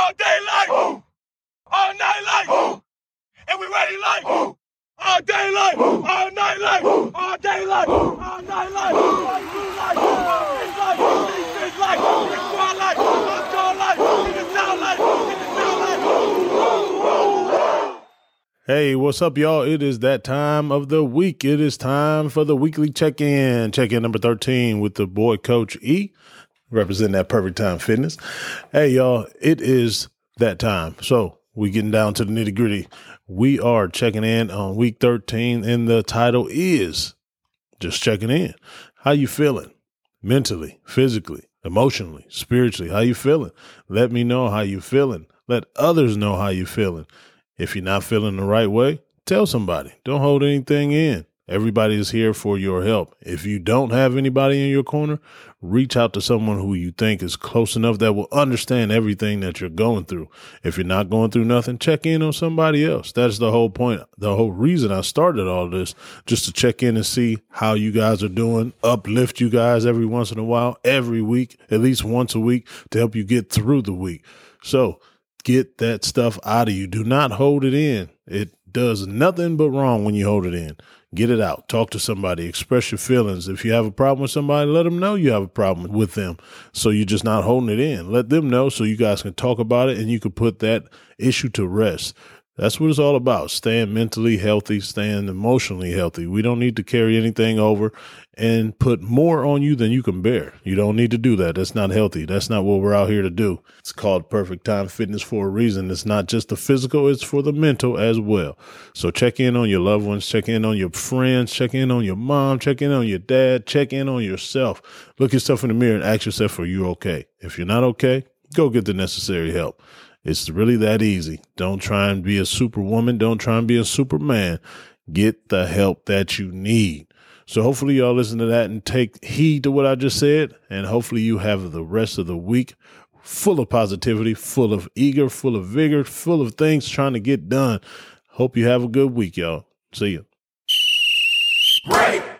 all day like, all night like, and we ready like, all day like, all night like, all day like, all night like, all through like, all things like, these like, in the squad like, all star like, in the sound like, in the sound like. Hey, what's up, y'all? It is that time of the week. It is time for the weekly check in. Check in number 13 with the boy, Coach E, representing that perfect time fitness. Hey, y'all, it is that time. So we getting down to the nitty gritty. We are checking in on week 13, and the title is just checking in. How you feeling? Mentally, physically, emotionally, spiritually. How you feeling? Let me know how you feeling. Let others know how you feeling. If you're not feeling the right way, tell somebody. Don't hold anything in. Everybody is here for your help. If you don't have anybody in your corner, reach out to someone who you think is close enough that will understand everything that you're going through. If you're not going through nothing, check in on somebody else. That's the whole point. The whole reason I started all this, just to check in and see how you guys are doing, uplift you guys every once in a while, every week, at least once a week to help you get through the week. So get that stuff out of you. Do not hold it in. It does nothing but wrong when you hold it in. Get it out. Talk to somebody. Express your feelings. If you have a problem with somebody, let them know you have a problem with them. So you're just not holding it in. Let them know so you guys can talk about it and you can put that issue to rest. That's what it's all about. Staying mentally healthy, staying emotionally healthy. We don't need to carry anything over and put more on you than you can bear. You don't need to do that. That's not healthy. That's not what we're out here to do. It's called perfect time fitness for a reason. It's not just the physical, it's for the mental as well. So check in on your loved ones, check in on your friends, check in on your mom, check in on your dad, check in on yourself. Look yourself in the mirror and ask yourself, are you okay? If you're not okay, go get the necessary help. It's really that easy. Don't try and be a superwoman. Don't try and be a superman. Get the help that you need. So hopefully y'all listen to that and take heed to what I just said. And hopefully you have the rest of the week full of positivity, full of eager, full of vigor, full of things trying to get done. Hope you have a good week, y'all. See you. Break.